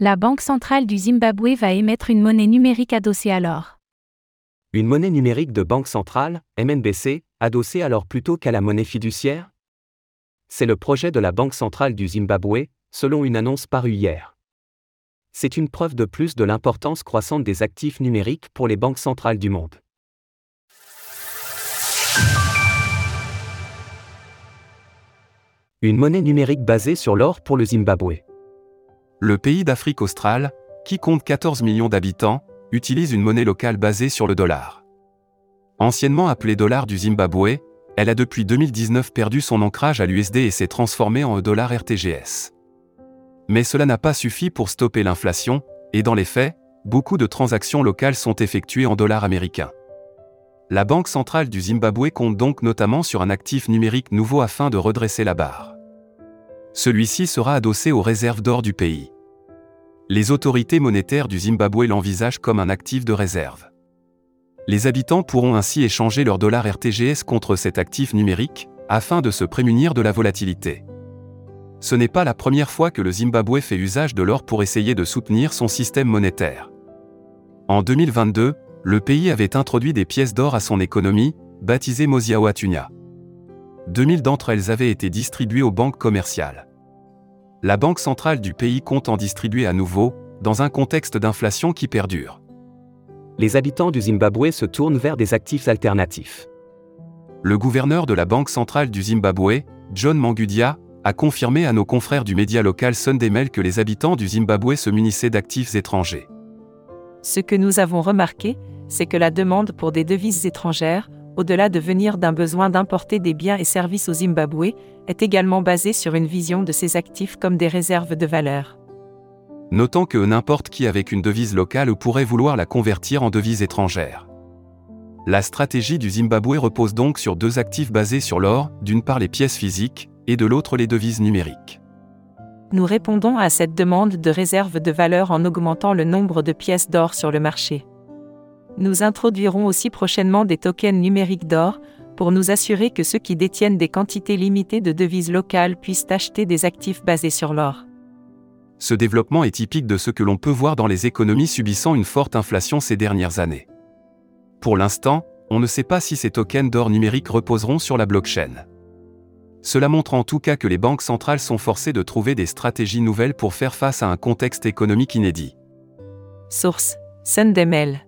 La Banque centrale du Zimbabwe va émettre une monnaie numérique adossée à l'or. Une monnaie numérique de banque centrale, MNBC, adossée alors plutôt qu'à la monnaie fiduciaire? C'est le projet de la Banque centrale du Zimbabwe, selon une annonce parue hier. C'est une preuve de plus de l'importance croissante des actifs numériques pour les banques centrales du monde. Une monnaie numérique basée sur l'or pour le Zimbabwe. Le pays d'Afrique australe, qui compte 14 millions d'habitants, utilise une monnaie locale basée sur le dollar. Anciennement appelée dollar du Zimbabwe, elle a depuis 2019 perdu son ancrage à l'USD et s'est transformée en dollar RTGS. Mais cela n'a pas suffi pour stopper l'inflation, et dans les faits, beaucoup de transactions locales sont effectuées en dollars américains. La Banque centrale du Zimbabwe compte donc notamment sur un actif numérique nouveau afin de redresser la barre. Celui-ci sera adossé aux réserves d'or du pays. Les autorités monétaires du Zimbabwe l'envisagent comme un actif de réserve. Les habitants pourront ainsi échanger leur dollar RTGS contre cet actif numérique, afin de se prémunir de la volatilité. Ce n'est pas la première fois que le Zimbabwe fait usage de l'or pour essayer de soutenir son système monétaire. En 2022, le pays avait introduit des pièces d'or à son économie, baptisées Mosiawatunya. 2000 d'entre elles avaient été distribuées aux banques commerciales la Banque centrale du pays compte en distribuer à nouveau, dans un contexte d'inflation qui perdure. Les habitants du Zimbabwe se tournent vers des actifs alternatifs. Le gouverneur de la Banque centrale du Zimbabwe, John Mangudia, a confirmé à nos confrères du média local Sunday Mail que les habitants du Zimbabwe se munissaient d'actifs étrangers. Ce que nous avons remarqué, c'est que la demande pour des devises étrangères, au-delà de venir d'un besoin d'importer des biens et services au Zimbabwe, est également basé sur une vision de ces actifs comme des réserves de valeur. Notons que n'importe qui avec une devise locale pourrait vouloir la convertir en devise étrangère. La stratégie du Zimbabwe repose donc sur deux actifs basés sur l'or, d'une part les pièces physiques, et de l'autre les devises numériques. Nous répondons à cette demande de réserve de valeur en augmentant le nombre de pièces d'or sur le marché nous introduirons aussi prochainement des tokens numériques d'or, pour nous assurer que ceux qui détiennent des quantités limitées de devises locales puissent acheter des actifs basés sur l'or. Ce développement est typique de ce que l'on peut voir dans les économies subissant une forte inflation ces dernières années. Pour l'instant, on ne sait pas si ces tokens d'or numériques reposeront sur la blockchain. Cela montre en tout cas que les banques centrales sont forcées de trouver des stratégies nouvelles pour faire face à un contexte économique inédit. Source Sunday Mail